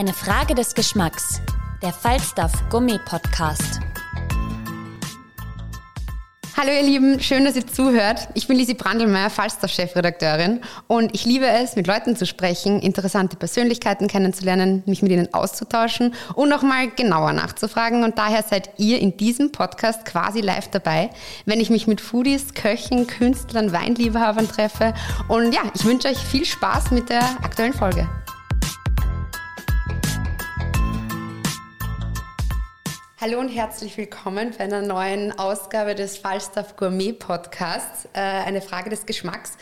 Eine Frage des Geschmacks. Der Falstaff Gummi Podcast. Hallo ihr Lieben, schön, dass ihr zuhört. Ich bin Lisi Brandelmeier, Falstaff-Chefredakteurin und ich liebe es, mit Leuten zu sprechen, interessante Persönlichkeiten kennenzulernen, mich mit ihnen auszutauschen und nochmal genauer nachzufragen. Und daher seid ihr in diesem Podcast quasi live dabei, wenn ich mich mit Foodies, Köchen, Künstlern, Weinliebhabern treffe. Und ja, ich wünsche euch viel Spaß mit der aktuellen Folge. Hallo und herzlich willkommen bei einer neuen Ausgabe des Falstaff Gourmet Podcasts. Äh, eine Frage des Geschmacks.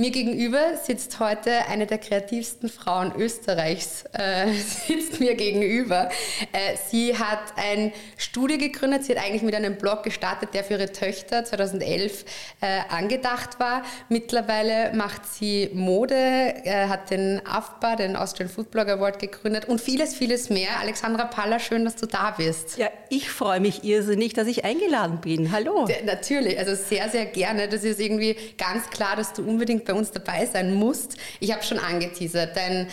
Mir gegenüber sitzt heute eine der kreativsten Frauen Österreichs, äh, sitzt mir gegenüber. Äh, sie hat ein Studio gegründet, sie hat eigentlich mit einem Blog gestartet, der für ihre Töchter 2011 äh, angedacht war. Mittlerweile macht sie Mode, äh, hat den AFBA, den Austrian Food Blog Award gegründet und vieles, vieles mehr. Alexandra Paller, schön, dass du da bist. Ja, ich freue mich irrsinnig, dass ich eingeladen bin. Hallo. D natürlich, also sehr, sehr gerne. Das ist irgendwie ganz klar, dass du unbedingt bei uns dabei sein musst. Ich habe schon angeteasert, dein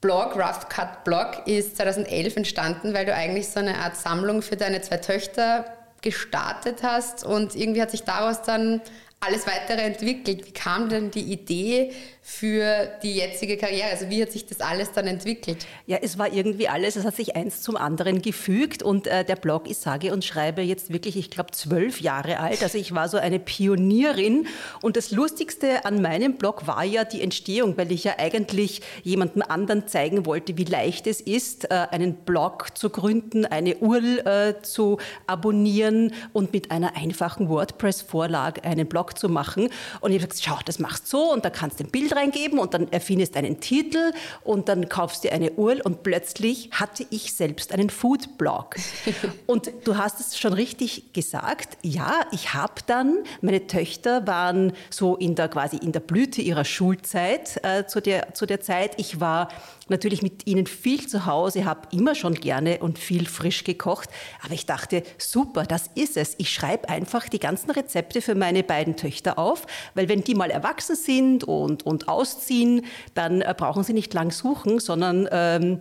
Blog, Rough Cut Blog, ist 2011 entstanden, weil du eigentlich so eine Art Sammlung für deine zwei Töchter gestartet hast und irgendwie hat sich daraus dann alles weitere entwickelt. Wie kam denn die Idee für die jetzige Karriere? Also wie hat sich das alles dann entwickelt? Ja, es war irgendwie alles, es hat sich eins zum anderen gefügt und äh, der Blog ist sage und schreibe jetzt wirklich, ich glaube, zwölf Jahre alt. Also ich war so eine Pionierin und das Lustigste an meinem Blog war ja die Entstehung, weil ich ja eigentlich jemandem anderen zeigen wollte, wie leicht es ist, äh, einen Blog zu gründen, eine URL äh, zu abonnieren und mit einer einfachen WordPress-Vorlage einen Blog zu machen. Und ich habe gesagt, schau, das machst so und da kannst du ein Bild reingeben und dann erfindest einen Titel und dann kaufst du eine URL und plötzlich hatte ich selbst einen Food-Blog. und du hast es schon richtig gesagt, ja, ich habe dann, meine Töchter waren so in der quasi in der Blüte ihrer Schulzeit äh, zu, der, zu der Zeit. Ich war natürlich mit ihnen viel zu Hause, habe immer schon gerne und viel frisch gekocht. Aber ich dachte, super, das ist es. Ich schreibe einfach die ganzen Rezepte für meine beiden Töchter auf, weil wenn die mal erwachsen sind und, und ausziehen, dann äh, brauchen sie nicht lang suchen, sondern ähm,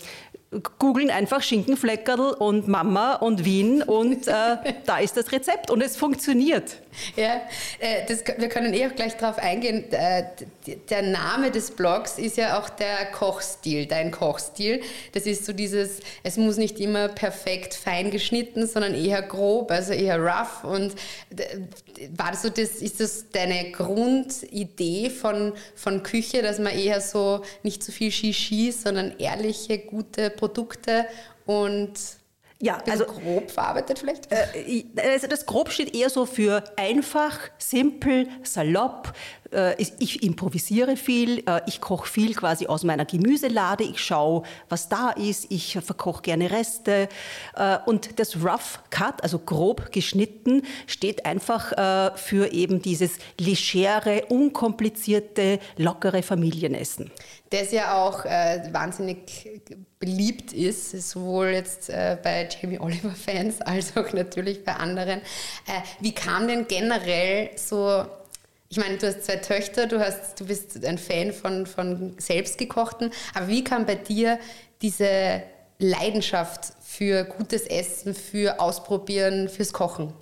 googeln einfach Schinkenfleckerl und Mama und Wien und äh, da ist das Rezept und es funktioniert. Ja, äh, das, wir können eh auch gleich darauf eingehen. Äh, der Name des Blogs ist ja auch der Kochstil, dein Kochstil. Das ist so dieses, es muss nicht immer perfekt fein geschnitten, sondern eher grob, also eher rough. Und war das so, das, ist das deine Grundidee von, von Küche, dass man eher so nicht so viel Shishi, sondern ehrliche, gute Produkte und ja, also grob verarbeitet vielleicht? Äh, also das grob steht eher so für einfach, simpel, salopp, äh, ich improvisiere viel, äh, ich koche viel quasi aus meiner Gemüselade, ich schaue, was da ist, ich verkoche gerne Reste. Äh, und das Rough Cut, also grob geschnitten, steht einfach für eben dieses legere, unkomplizierte, lockere Familienessen. Das ja auch äh, wahnsinnig beliebt ist, sowohl jetzt äh, bei Jamie Oliver-Fans als auch natürlich bei anderen. Äh, wie kam denn generell so ich meine, du hast zwei Töchter, du, hast, du bist ein Fan von, von selbstgekochten, aber wie kam bei dir diese Leidenschaft für gutes Essen, für Ausprobieren, fürs Kochen?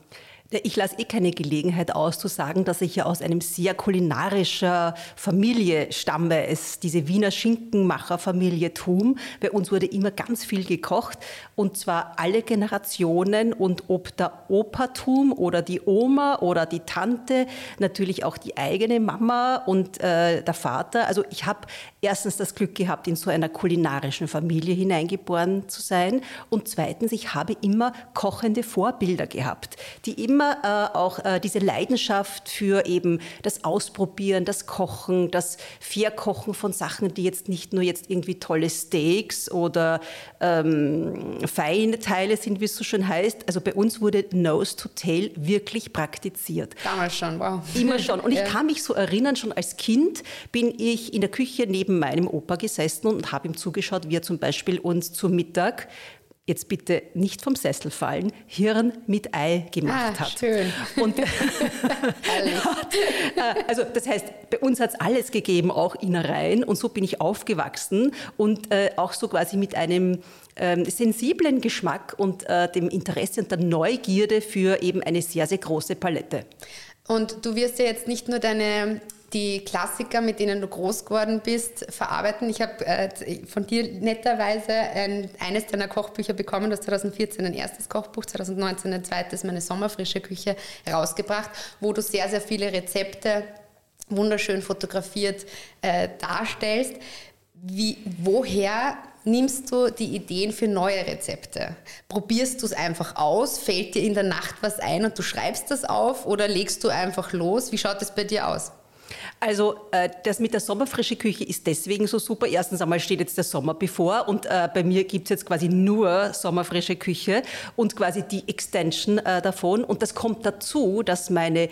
Ich lasse eh keine Gelegenheit aus zu sagen, dass ich ja aus einem sehr kulinarischer Familie stamme. Es diese Wiener Schinkenmacherfamilie Thum. Bei uns wurde immer ganz viel gekocht und zwar alle Generationen und ob der Opertum oder die Oma oder die Tante, natürlich auch die eigene Mama und äh, der Vater. Also ich habe erstens das Glück gehabt, in so einer kulinarischen Familie hineingeboren zu sein und zweitens, ich habe immer kochende Vorbilder gehabt, die immer immer äh, auch äh, diese Leidenschaft für eben das Ausprobieren, das Kochen, das Verkochen von Sachen, die jetzt nicht nur jetzt irgendwie tolle Steaks oder ähm, feine Teile sind, wie es so schön heißt. Also bei uns wurde Nose to Tail wirklich praktiziert. Damals schon, wow. Immer schon. Und ich kann mich so erinnern, schon als Kind bin ich in der Küche neben meinem Opa gesessen und habe ihm zugeschaut, wie er zum Beispiel uns zu Mittag jetzt bitte nicht vom Sessel fallen, Hirn mit Ei gemacht ah, hat. Schön. Und hat, äh, also das heißt, bei uns hat es alles gegeben, auch Innereien. Und so bin ich aufgewachsen und äh, auch so quasi mit einem ähm, sensiblen Geschmack und äh, dem Interesse und der Neugierde für eben eine sehr, sehr große Palette. Und du wirst ja jetzt nicht nur deine die Klassiker, mit denen du groß geworden bist, verarbeiten. Ich habe äh, von dir netterweise ein, eines deiner Kochbücher bekommen. Du hast 2014 ein erstes Kochbuch, 2019 ein zweites, meine sommerfrische Küche, rausgebracht, wo du sehr, sehr viele Rezepte wunderschön fotografiert äh, darstellst. Wie, woher nimmst du die Ideen für neue Rezepte? Probierst du es einfach aus? Fällt dir in der Nacht was ein und du schreibst das auf oder legst du einfach los? Wie schaut es bei dir aus? Also äh, das mit der sommerfrische Küche ist deswegen so super. Erstens einmal steht jetzt der Sommer bevor und äh, bei mir gibt es jetzt quasi nur sommerfrische Küche und quasi die Extension äh, davon. Und das kommt dazu, dass meine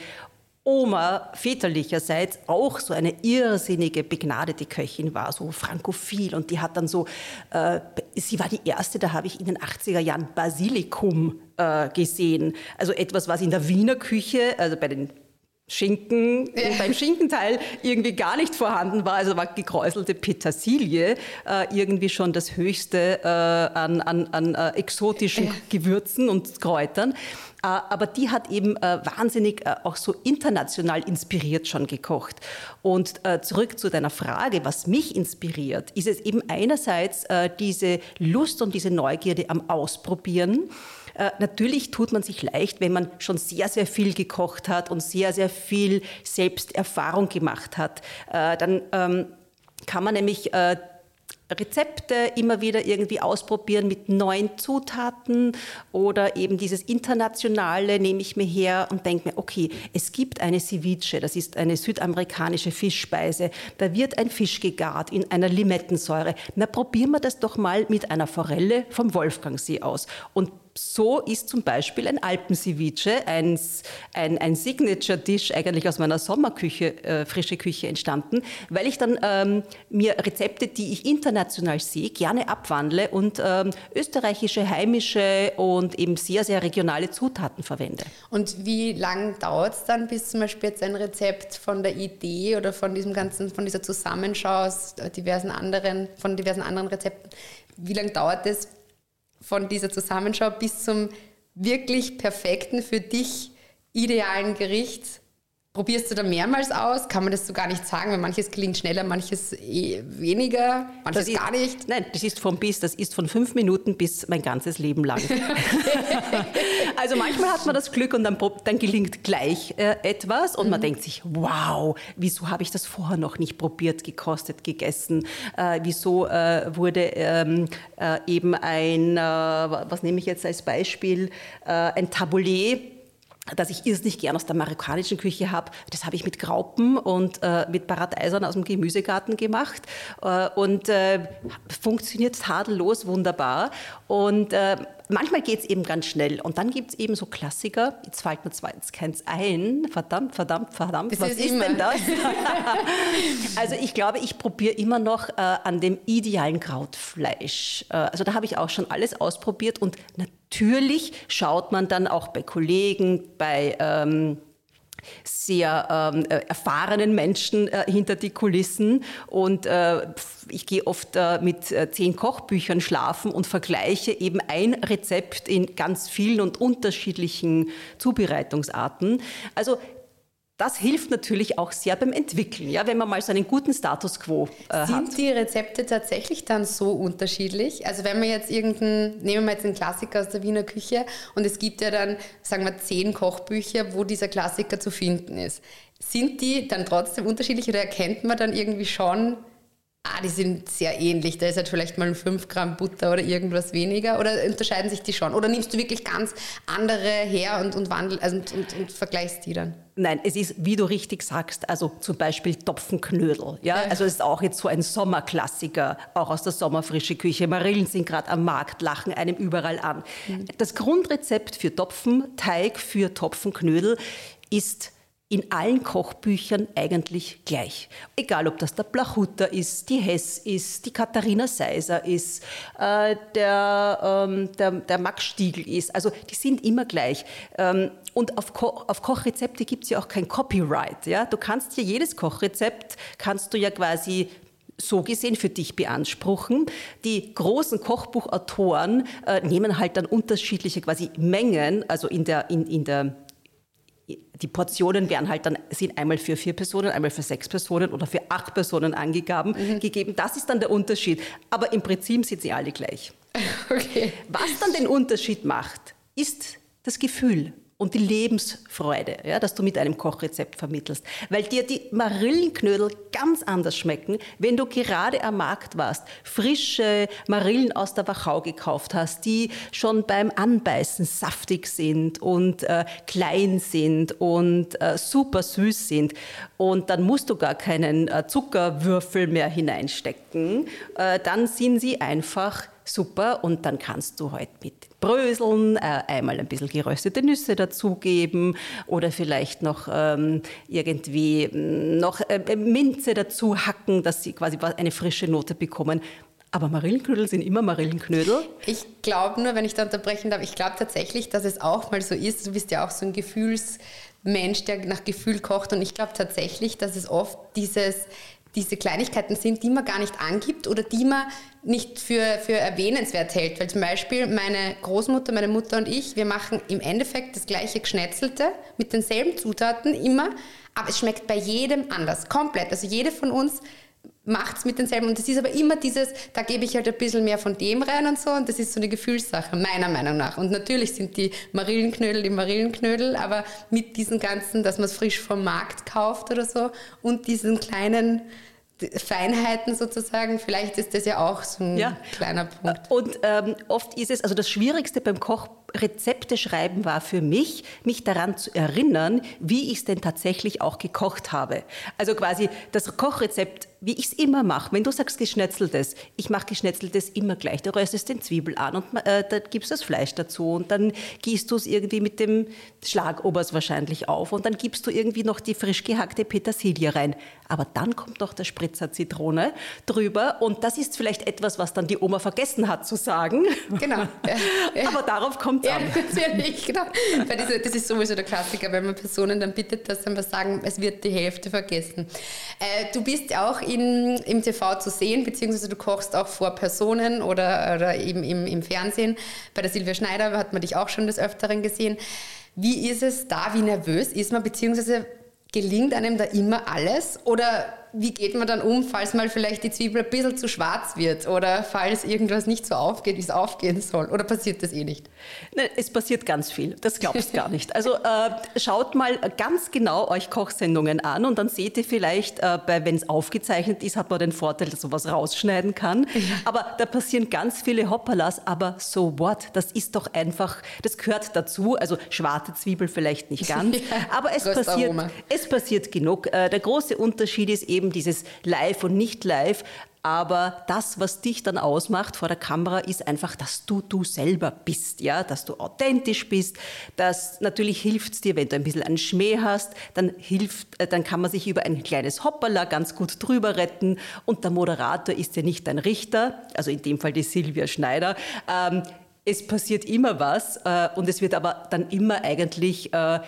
Oma väterlicherseits auch so eine irrsinnige, begnadete Köchin war, so frankophil. Und die hat dann so, äh, sie war die erste, da habe ich in den 80er Jahren Basilikum äh, gesehen. Also etwas, was in der Wiener Küche, also bei den Schinken, ja. beim Schinkenteil irgendwie gar nicht vorhanden war. Also war gekräuselte Petersilie äh, irgendwie schon das Höchste äh, an, an, an äh, exotischen. Gewürzen und Kräutern. Äh, aber die hat eben äh, wahnsinnig äh, auch so international inspiriert schon gekocht. Und zurück zu deiner Frage, was mich inspiriert, ist es eben einerseits diese Lust und diese Neugierde am Ausprobieren. Äh, natürlich tut man sich leicht, wenn man schon sehr, sehr viel gekocht hat und sehr, sehr viel Selbsterfahrung gemacht hat. Äh, dann ähm, kann man nämlich äh, Rezepte immer wieder irgendwie ausprobieren mit neuen Zutaten oder eben dieses Internationale nehme ich mir her und denke mir, okay, es gibt eine Ceviche, das ist eine südamerikanische Fischspeise, da wird ein Fisch gegart in einer Limettensäure. Na, probieren wir das doch mal mit einer Forelle vom Wolfgangsee aus. Und so ist zum Beispiel ein Alpenceviche, ein, ein, ein Signature-Dish eigentlich aus meiner Sommerküche, äh, frische Küche entstanden, weil ich dann ähm, mir Rezepte, die ich international sehe, gerne abwandle und ähm, österreichische, heimische und eben sehr, sehr regionale Zutaten verwende. Und wie lange dauert es dann, bis zum Beispiel jetzt ein Rezept von der Idee oder von diesem ganzen, von dieser Zusammenschau aus diversen anderen, von diversen anderen Rezepten, wie lange dauert es, von dieser Zusammenschau bis zum wirklich perfekten, für dich idealen Gericht Probierst du da mehrmals aus? Kann man das so gar nicht sagen, weil manches gelingt schneller, manches eh weniger, manches ist, gar nicht? Nein, das ist vom bis, das ist von fünf Minuten bis mein ganzes Leben lang. also manchmal hat man das Glück und dann, dann gelingt gleich äh, etwas und mhm. man denkt sich, wow, wieso habe ich das vorher noch nicht probiert, gekostet, gegessen? Äh, wieso äh, wurde ähm, äh, eben ein, äh, was nehme ich jetzt als Beispiel, äh, ein Taboulet das ich irrsinnig gern aus der marokkanischen Küche habe. Das habe ich mit Graupen und äh, mit Paradeisern aus dem Gemüsegarten gemacht äh, und äh, funktioniert tadellos wunderbar. Und äh, manchmal geht es eben ganz schnell. Und dann gibt es eben so Klassiker. Jetzt fällt mir zwar jetzt keins ein. Verdammt, verdammt, verdammt. Das was ist, ist denn das? also ich glaube, ich probiere immer noch äh, an dem idealen Krautfleisch. Äh, also da habe ich auch schon alles ausprobiert. Und natürlich schaut man dann auch bei Kollegen, bei... Ähm, sehr ähm, äh, erfahrenen Menschen äh, hinter die Kulissen und äh, ich gehe oft äh, mit äh, zehn Kochbüchern schlafen und vergleiche eben ein Rezept in ganz vielen und unterschiedlichen Zubereitungsarten. Also das hilft natürlich auch sehr beim Entwickeln, ja, wenn man mal so einen guten Status quo äh, Sind hat. Sind die Rezepte tatsächlich dann so unterschiedlich? Also wenn man jetzt irgendeinen, nehmen wir jetzt einen Klassiker aus der Wiener Küche und es gibt ja dann, sagen wir, zehn Kochbücher, wo dieser Klassiker zu finden ist. Sind die dann trotzdem unterschiedlich oder erkennt man dann irgendwie schon, Ah, die sind sehr ähnlich. Da ist halt vielleicht mal 5 Gramm Butter oder irgendwas weniger. Oder unterscheiden sich die schon? Oder nimmst du wirklich ganz andere her und, und, wandel, also und, und, und vergleichst die dann? Nein, es ist, wie du richtig sagst, also zum Beispiel Topfenknödel. Ja? Also es ist auch jetzt so ein Sommerklassiker, auch aus der sommerfrische Küche. Marillen sind gerade am Markt, lachen einem überall an. Mhm. Das Grundrezept für Topfenteig, für Topfenknödel ist in allen Kochbüchern eigentlich gleich. Egal, ob das der Blachutter ist, die Hess ist, die Katharina Seiser ist, äh, der, ähm, der, der, Max Stiegel ist. Also die sind immer gleich. Ähm, und auf, Ko auf Kochrezepte gibt es ja auch kein Copyright. Ja? Du kannst ja jedes Kochrezept, kannst du ja quasi so gesehen für dich beanspruchen. Die großen Kochbuchautoren äh, nehmen halt dann unterschiedliche quasi Mengen, also in der, in, in der die Portionen werden halt dann, sind einmal für vier Personen, einmal für sechs Personen oder für acht Personen angegeben, mhm. gegeben. Das ist dann der Unterschied. Aber im Prinzip sind sie alle gleich. Okay. Was dann den Unterschied macht, ist das Gefühl und die Lebensfreude, ja, dass du mit einem Kochrezept vermittelst. Weil dir die Marillenknödel ganz anders schmecken, wenn du gerade am Markt warst, frische Marillen aus der Wachau gekauft hast, die schon beim Anbeißen saftig sind und äh, klein sind und äh, super süß sind. Und dann musst du gar keinen äh, Zuckerwürfel mehr hineinstecken. Äh, dann sind sie einfach super und dann kannst du heute mit Bröseln äh, einmal ein bisschen geröstete Nüsse dazugeben oder vielleicht noch ähm, irgendwie mm, noch äh, Minze dazu hacken, dass sie quasi eine frische Note bekommen. Aber Marillenknödel sind immer Marillenknödel. Ich glaube nur, wenn ich da unterbrechen darf, ich glaube tatsächlich, dass es auch mal so ist. Du bist ja auch so ein Gefühlsmensch, der nach Gefühl kocht. Und ich glaube tatsächlich, dass es oft dieses diese Kleinigkeiten sind, die man gar nicht angibt oder die man nicht für, für erwähnenswert hält. Weil zum Beispiel meine Großmutter, meine Mutter und ich, wir machen im Endeffekt das gleiche Geschnetzelte mit denselben Zutaten immer, aber es schmeckt bei jedem anders, komplett. Also jede von uns macht es mit denselben. Und das ist aber immer dieses, da gebe ich halt ein bisschen mehr von dem rein und so. Und das ist so eine Gefühlssache, meiner Meinung nach. Und natürlich sind die Marillenknödel die Marillenknödel, aber mit diesen ganzen, dass man es frisch vom Markt kauft oder so und diesen kleinen Feinheiten sozusagen, vielleicht ist das ja auch so ein ja. kleiner Punkt. Und ähm, oft ist es, also das Schwierigste beim Koch Rezepte schreiben war für mich, mich daran zu erinnern, wie ich es denn tatsächlich auch gekocht habe. Also quasi das Kochrezept, wie ich es immer mache. Wenn du sagst Geschnetzeltes, ich mache Geschnetzeltes immer gleich. Du röstest den Zwiebel an und äh, da gibst das Fleisch dazu und dann gießt du es irgendwie mit dem Schlagobers wahrscheinlich auf und dann gibst du irgendwie noch die frisch gehackte Petersilie rein. Aber dann kommt noch der Spritzer Zitrone drüber und das ist vielleicht etwas, was dann die Oma vergessen hat zu sagen. Genau. Aber darauf kommt ja, natürlich, genau. Weil diese, das ist sowieso der Klassiker, wenn man Personen dann bittet, dass sie sagen, es wird die Hälfte vergessen. Äh, du bist auch in, im TV zu sehen, beziehungsweise du kochst auch vor Personen oder, oder eben im, im Fernsehen. Bei der Silvia Schneider hat man dich auch schon des Öfteren gesehen. Wie ist es da? Wie nervös ist man? Beziehungsweise gelingt einem da immer alles? Oder wie geht man dann um, falls mal vielleicht die Zwiebel ein bisschen zu schwarz wird oder falls irgendwas nicht so aufgeht, wie es aufgehen soll? Oder passiert das eh nicht? Nein, es passiert ganz viel. Das glaubst du gar nicht. Also äh, schaut mal ganz genau euch Kochsendungen an und dann seht ihr vielleicht, äh, wenn es aufgezeichnet ist, hat man den Vorteil, dass man was rausschneiden kann. Ja. Aber da passieren ganz viele Hoppalas, aber so what? Das ist doch einfach, das gehört dazu. Also schwarze Zwiebel vielleicht nicht ganz, ja, aber es passiert, es passiert genug. Äh, der große Unterschied ist eben, eben dieses Live und nicht live. Aber das, was dich dann ausmacht vor der Kamera, ist einfach, dass du du selber bist, ja, dass du authentisch bist. Das natürlich hilft es dir, wenn du ein bisschen einen Schmäh hast, dann hilft, äh, dann kann man sich über ein kleines Hoppala ganz gut drüber retten. Und der Moderator ist ja nicht ein Richter, also in dem Fall die Silvia Schneider. Ähm, es passiert immer was äh, und es wird aber dann immer eigentlich äh,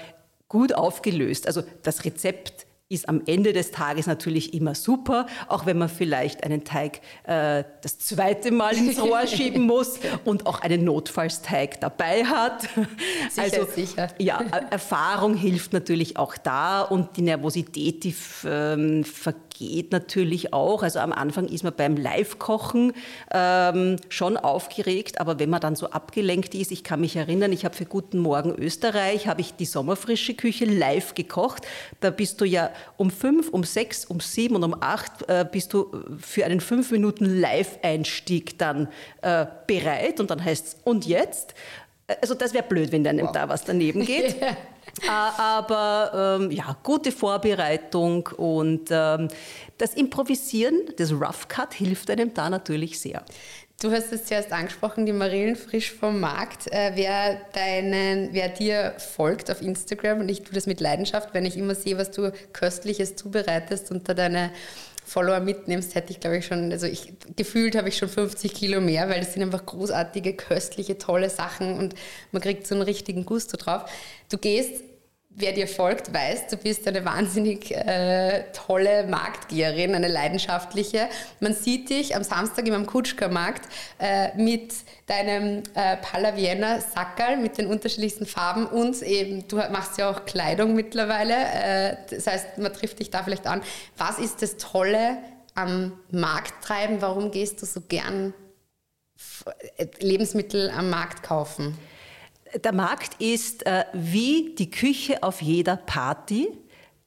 gut aufgelöst. Also das Rezept ist am Ende des Tages natürlich immer super, auch wenn man vielleicht einen Teig äh, das zweite Mal ins Rohr schieben muss und auch einen Notfallsteig dabei hat. Sicher, also, sicher. Ja, Erfahrung hilft natürlich auch da und die Nervosität, die ähm, vergeht natürlich auch. Also am Anfang ist man beim Live-Kochen ähm, schon aufgeregt, aber wenn man dann so abgelenkt ist, ich kann mich erinnern, ich habe für Guten Morgen Österreich, habe ich die sommerfrische Küche live gekocht. Da bist du ja um fünf, um sechs, um sieben und um acht äh, bist du für einen fünf Minuten Live-Einstieg dann äh, bereit und dann heißt es, und jetzt? Also das wäre blöd, wenn einem wow. da was daneben geht. yeah. Aber ähm, ja, gute Vorbereitung und ähm, das Improvisieren, das Rough Cut hilft einem da natürlich sehr. Du hast es zuerst angesprochen, die Marillen frisch vom Markt. Äh, wer, deinen, wer dir folgt auf Instagram, und ich tue das mit Leidenschaft, wenn ich immer sehe, was du Köstliches zubereitest und da deine Follower mitnimmst, hätte ich, glaube ich, schon, also ich, gefühlt habe ich schon 50 Kilo mehr, weil das sind einfach großartige, köstliche, tolle Sachen und man kriegt so einen richtigen Gusto drauf. Du gehst wer dir folgt, weiß, du bist eine wahnsinnig äh, tolle Marktgeherin, eine leidenschaftliche. Man sieht dich am Samstag im Kutschka-Markt äh, mit deinem äh, Palla Sackerl mit den unterschiedlichsten Farben und eben, du machst ja auch Kleidung mittlerweile. Äh, das heißt, man trifft dich da vielleicht an. Was ist das Tolle am Markttreiben? Warum gehst du so gern äh, Lebensmittel am Markt kaufen? Der Markt ist äh, wie die Küche auf jeder Party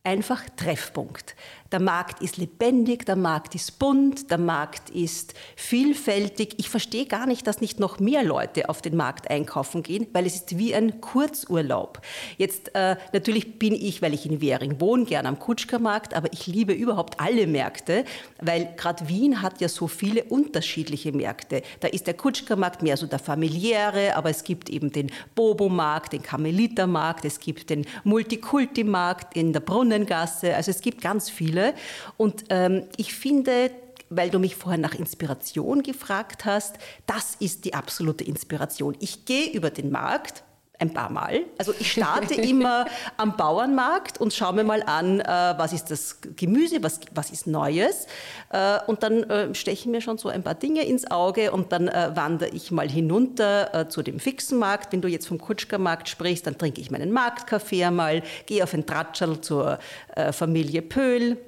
einfach Treffpunkt. Der Markt ist lebendig, der Markt ist bunt, der Markt ist vielfältig. Ich verstehe gar nicht, dass nicht noch mehr Leute auf den Markt einkaufen gehen, weil es ist wie ein Kurzurlaub. Jetzt äh, natürlich bin ich, weil ich in Währing wohne, gern am Kutschkermarkt, aber ich liebe überhaupt alle Märkte, weil gerade Wien hat ja so viele unterschiedliche Märkte. Da ist der Kutschkermarkt mehr so der familiäre, aber es gibt eben den Bobo-Markt, den Karmelitermarkt, es gibt den Multikulti-Markt in der Brunnengasse, also es gibt ganz viele Gefühle. Und ähm, ich finde, weil du mich vorher nach Inspiration gefragt hast, das ist die absolute Inspiration. Ich gehe über den Markt, ein paar Mal. Also ich starte immer am Bauernmarkt und schaue mir mal an, äh, was ist das Gemüse, was, was ist Neues. Äh, und dann äh, stechen mir schon so ein paar Dinge ins Auge und dann wandere ich mal hinunter zu dem fixen Markt. Wenn du jetzt vom Kutschkermarkt sprichst, dann trinke ich meinen Marktkaffee einmal, gehe auf ein Tratschel zur Familie Pöhl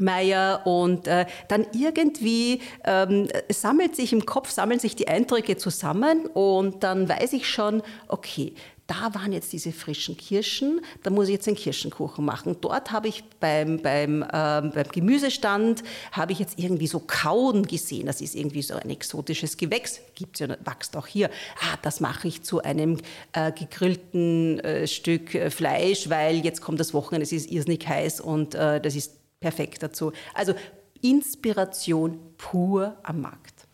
Meier und äh, dann irgendwie ähm, sammelt sich im Kopf, sammeln sich die Eindrücke zusammen und dann weiß ich schon, okay, da waren jetzt diese frischen Kirschen, da muss ich jetzt einen Kirschenkuchen machen. Dort habe ich beim, beim, ähm, beim Gemüsestand, habe ich jetzt irgendwie so Kauden gesehen. Das ist irgendwie so ein exotisches Gewächs, gibt es ja, wächst auch hier. Ah, das mache ich zu einem äh, gegrillten äh, Stück äh, Fleisch, weil jetzt kommt das Wochenende, es ist irrsinnig heiß und äh, das ist perfekt dazu. Also Inspiration pur am Markt.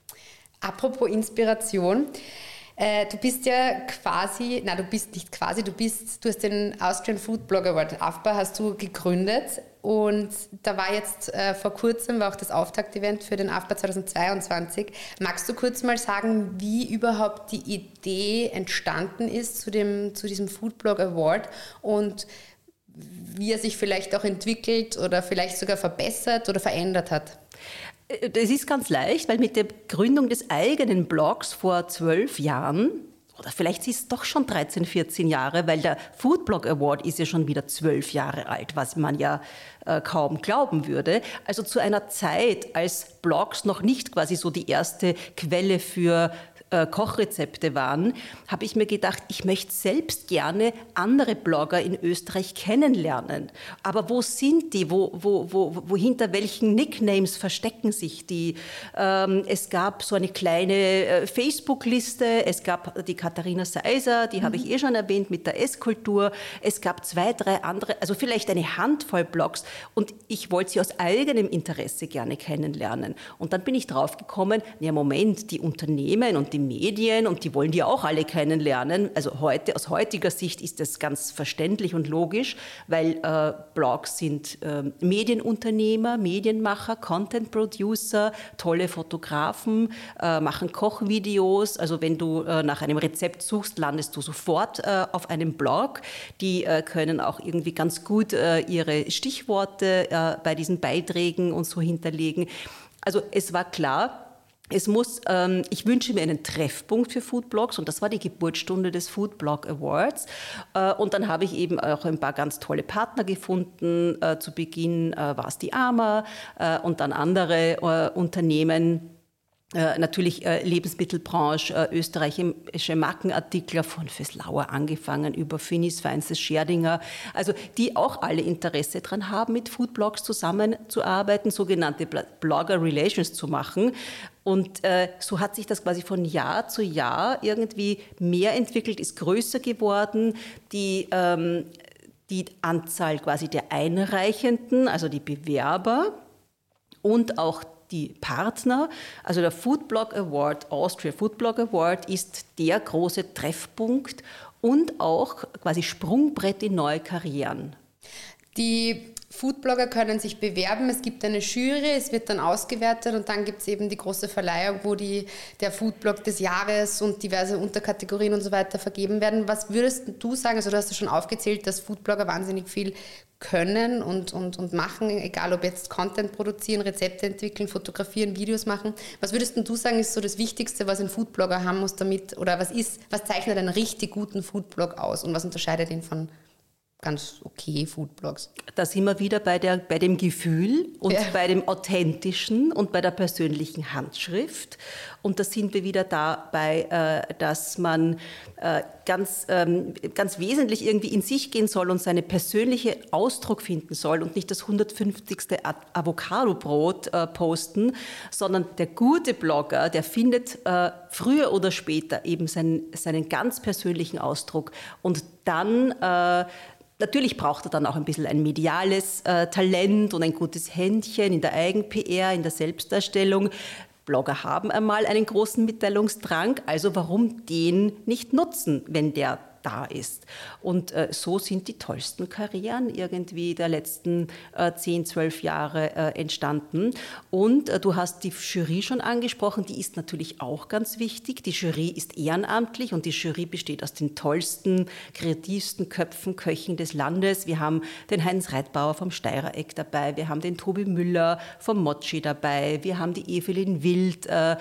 Apropos Inspiration. Äh, du bist ja quasi, na du bist nicht quasi, du bist, du hast den Austrian Food Blog Award, AFBA, hast du gegründet und da war jetzt äh, vor kurzem, war auch das Auftaktevent für den AFBA 2022. Magst du kurz mal sagen, wie überhaupt die Idee entstanden ist zu, dem, zu diesem Food Blog Award und wie er sich vielleicht auch entwickelt oder vielleicht sogar verbessert oder verändert hat? Das ist ganz leicht, weil mit der Gründung des eigenen Blogs vor zwölf Jahren, oder vielleicht ist es doch schon 13, 14 Jahre, weil der Foodblog Award ist ja schon wieder zwölf Jahre alt, was man ja äh, kaum glauben würde. Also zu einer Zeit, als Blogs noch nicht quasi so die erste Quelle für äh, Kochrezepte waren, habe ich mir gedacht, ich möchte selbst gerne andere Blogger in Österreich kennenlernen. Aber wo sind die? Wo, wo, wo, wo hinter welchen Nicknames verstecken sich die? Ähm, es gab so eine kleine äh, Facebook-Liste. Es gab die Katharina Seiser, die mhm. habe ich mhm. eh schon erwähnt mit der Esskultur. Es gab zwei, drei andere, also vielleicht eine Handvoll Blogs. Und ich wollte sie aus eigenem Interesse gerne kennenlernen. Und dann bin ich draufgekommen, ja Moment, die Unternehmen und die Medien und die wollen die auch alle kennenlernen. Also heute, aus heutiger Sicht ist das ganz verständlich und logisch, weil äh, Blogs sind äh, Medienunternehmer, Medienmacher, Content Producer, tolle Fotografen, äh, machen Kochvideos. Also wenn du äh, nach einem Rezept suchst, landest du sofort äh, auf einem Blog. Die äh, können auch irgendwie ganz gut ihre Stichworte bei diesen Beiträgen und so hinterlegen. Also es war klar, es muss, ähm, ich wünsche mir einen Treffpunkt für Foodblogs und das war die Geburtsstunde des Foodblog Awards. Äh, und dann habe ich eben auch ein paar ganz tolle Partner gefunden. Äh, zu Beginn äh, war es die AMA äh, und dann andere äh, Unternehmen äh, natürlich äh, Lebensmittelbranche, äh, österreichische Markenartikler von Föslauer angefangen über Finis Feinstes Scherdinger, also die auch alle Interesse daran haben, mit Foodblogs zusammenzuarbeiten, sogenannte Blogger Relations zu machen. Und äh, so hat sich das quasi von Jahr zu Jahr irgendwie mehr entwickelt, ist größer geworden. Die, ähm, die Anzahl quasi der Einreichenden, also die Bewerber und auch die Partner. Also der Foodblog Award, Austria Foodblog Award, ist der große Treffpunkt und auch quasi Sprungbrett in neue Karrieren. Die Foodblogger können sich bewerben, es gibt eine Jury, es wird dann ausgewertet und dann gibt es eben die große Verleihung, wo die, der Foodblog des Jahres und diverse Unterkategorien und so weiter vergeben werden. Was würdest du sagen, also du hast ja schon aufgezählt, dass Foodblogger wahnsinnig viel können und, und, und machen, egal ob jetzt Content produzieren, Rezepte entwickeln, fotografieren, Videos machen. Was würdest du sagen, ist so das Wichtigste, was ein Foodblogger haben muss damit, oder was ist, was zeichnet einen richtig guten Foodblog aus und was unterscheidet ihn von ganz okay Foodblogs. Da sind wir wieder bei, der, bei dem Gefühl und ja. bei dem Authentischen und bei der persönlichen Handschrift. Und da sind wir wieder dabei, äh, dass man äh, ganz, ähm, ganz wesentlich irgendwie in sich gehen soll und seinen persönlichen Ausdruck finden soll und nicht das 150. Avocado-Brot äh, posten, sondern der gute Blogger, der findet früher oder später eben seinen, seinen ganz persönlichen Ausdruck und dann Natürlich braucht er dann auch ein bisschen ein mediales äh, Talent und ein gutes Händchen in der Eigen-PR, in der Selbstdarstellung. Blogger haben einmal einen großen Mitteilungsdrang, also warum den nicht nutzen, wenn der da ist. Und äh, so sind die tollsten Karrieren irgendwie der letzten äh, 10, 12 Jahre äh, entstanden. Und äh, du hast die Jury schon angesprochen, die ist natürlich auch ganz wichtig. Die Jury ist ehrenamtlich und die Jury besteht aus den tollsten, kreativsten Köpfen, Köchen des Landes. Wir haben den Heinz Reitbauer vom Steirereck dabei, wir haben den Tobi Müller vom Mochi dabei, wir haben die Evelyn Wild, äh,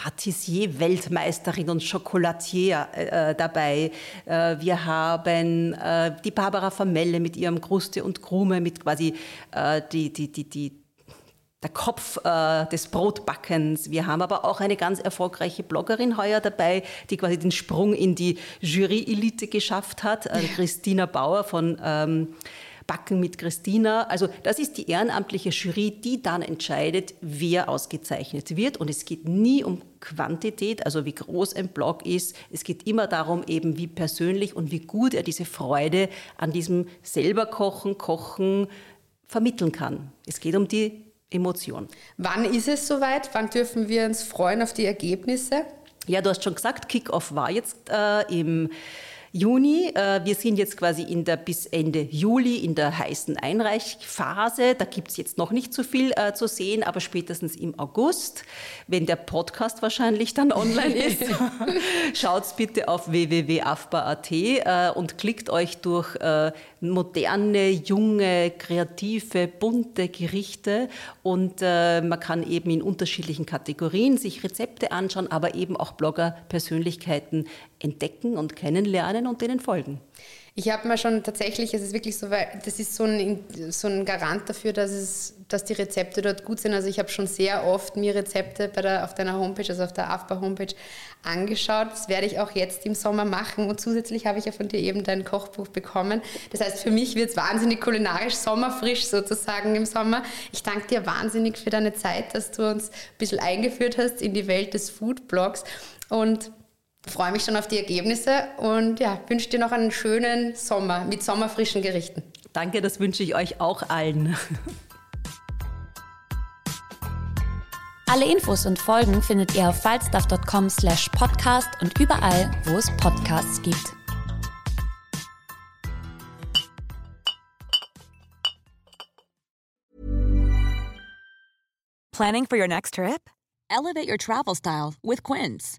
Patissier-Weltmeisterin und Chocolatier äh, dabei. Äh, wir haben äh, die Barbara Vermelle mit ihrem Kruste und Krume, mit quasi äh, die, die, die, die, der Kopf äh, des Brotbackens. Wir haben aber auch eine ganz erfolgreiche Bloggerin heuer dabei, die quasi den Sprung in die Jury-Elite geschafft hat, äh, Christina Bauer von ähm, Backen mit Christina. Also das ist die ehrenamtliche Jury, die dann entscheidet, wer ausgezeichnet wird. Und es geht nie um Quantität, also wie groß ein Blog ist. Es geht immer darum, eben wie persönlich und wie gut er diese Freude an diesem selber Kochen, Kochen vermitteln kann. Es geht um die Emotion. Wann ist es soweit? Wann dürfen wir uns freuen auf die Ergebnisse? Ja, du hast schon gesagt, Kickoff war jetzt äh, im Juni. Äh, wir sind jetzt quasi in der bis Ende Juli in der heißen Einreichphase. Da gibt es jetzt noch nicht so viel äh, zu sehen, aber spätestens im August, wenn der Podcast wahrscheinlich dann online ist, schaut bitte auf www.afba.at äh, und klickt euch durch äh, moderne, junge, kreative, bunte Gerichte und äh, man kann eben in unterschiedlichen Kategorien sich Rezepte anschauen, aber eben auch Blogger-Persönlichkeiten entdecken und kennenlernen und denen folgen. Ich habe mir schon tatsächlich, es ist wirklich so, weil das ist so ein, so ein Garant dafür, dass, es, dass die Rezepte dort gut sind. Also ich habe schon sehr oft mir Rezepte bei der, auf deiner Homepage, also auf der AFBA-Homepage angeschaut. Das werde ich auch jetzt im Sommer machen. Und zusätzlich habe ich ja von dir eben dein Kochbuch bekommen. Das heißt, für mich wird es wahnsinnig kulinarisch, sommerfrisch sozusagen im Sommer. Ich danke dir wahnsinnig für deine Zeit, dass du uns ein bisschen eingeführt hast in die Welt des Foodblogs. Und freue mich schon auf die Ergebnisse und ja, wünsche dir noch einen schönen Sommer mit sommerfrischen Gerichten. Danke, das wünsche ich euch auch allen. Alle Infos und Folgen findet ihr auf falstaff.com slash podcast und überall, wo es Podcasts gibt. Planning for your next trip? Elevate your travel style with Quince.